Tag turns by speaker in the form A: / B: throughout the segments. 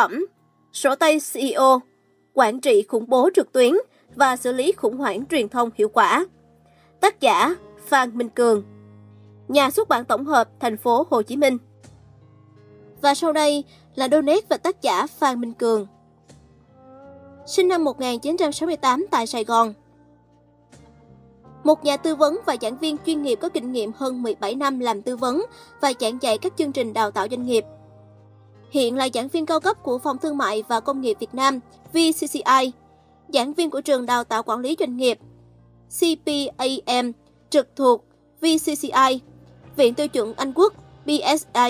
A: Phẩm. Sổ tay CEO Quản trị khủng bố trực tuyến và xử lý khủng hoảng truyền thông hiệu quả. Tác giả Phan Minh Cường, Nhà xuất bản tổng hợp thành phố Hồ Chí Minh. Và sau đây là donate và tác giả Phan Minh Cường. Sinh năm 1968 tại Sài Gòn. Một nhà tư vấn và giảng viên chuyên nghiệp có kinh nghiệm hơn 17 năm làm tư vấn và giảng dạy các chương trình đào tạo doanh nghiệp. Hiện là giảng viên cao cấp của Phòng Thương mại và Công nghiệp Việt Nam VCCI, giảng viên của trường đào tạo quản lý doanh nghiệp CPAM trực thuộc VCCI, Viện Tiêu chuẩn Anh Quốc BSA,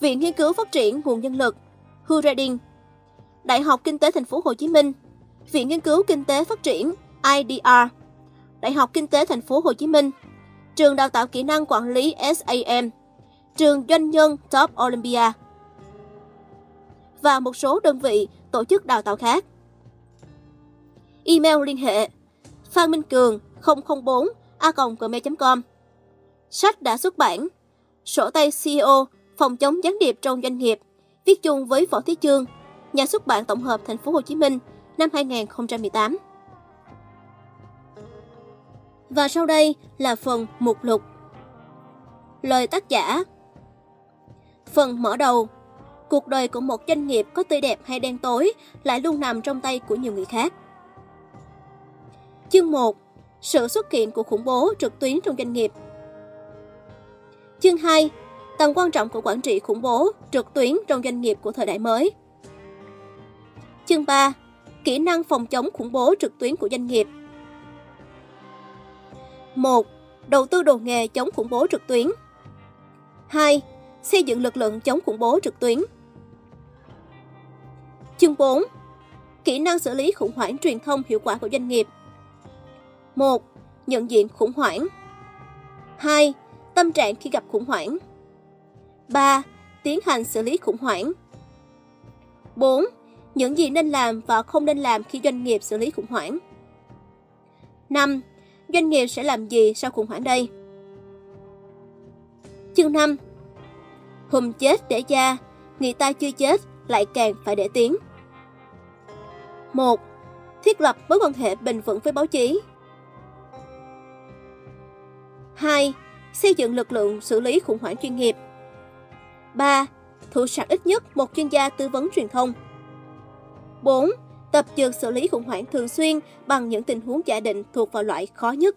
A: Viện Nghiên cứu Phát triển Nguồn Nhân lực Hu Đại học Kinh tế Thành phố Hồ Chí Minh, Viện Nghiên cứu Kinh tế Phát triển IDR, Đại học Kinh tế Thành phố Hồ Chí Minh, Trường Đào tạo Kỹ năng Quản lý SAM, Trường Doanh nhân Top Olympia và một số đơn vị tổ chức đào tạo khác. Email liên hệ phan minh cường 004 a gmail.com Sách đã xuất bản Sổ tay CEO phòng chống gián điệp trong doanh nghiệp viết chung với Võ Thế Chương, nhà xuất bản tổng hợp thành phố Hồ Chí Minh năm 2018. Và sau đây là phần mục lục. Lời tác giả Phần mở đầu Cuộc đời của một doanh nghiệp có tươi đẹp hay đen tối lại luôn nằm trong tay của nhiều người khác. Chương 1. Sự xuất hiện của khủng bố trực tuyến trong doanh nghiệp. Chương 2. Tầm quan trọng của quản trị khủng bố trực tuyến trong doanh nghiệp của thời đại mới. Chương 3. Kỹ năng phòng chống khủng bố trực tuyến của doanh nghiệp. 1. Đầu tư đồ nghề chống khủng bố trực tuyến. 2. Xây dựng lực lượng chống khủng bố trực tuyến. Chương 4. Kỹ năng xử lý khủng hoảng truyền thông hiệu quả của doanh nghiệp. 1. Nhận diện khủng hoảng. 2. Tâm trạng khi gặp khủng hoảng. 3. Tiến hành xử lý khủng hoảng. 4. Những gì nên làm và không nên làm khi doanh nghiệp xử lý khủng hoảng. 5. Doanh nghiệp sẽ làm gì sau khủng hoảng đây? Chương 5 Hùm chết để da, người ta chưa chết lại càng phải để tiếng. 1. Thiết lập mối quan hệ bền vững với báo chí. 2. Xây dựng lực lượng xử lý khủng hoảng chuyên nghiệp. 3. Thủ sẵn ít nhất một chuyên gia tư vấn truyền thông. 4. Tập dượt xử lý khủng hoảng thường xuyên bằng những tình huống giả định thuộc vào loại khó nhất.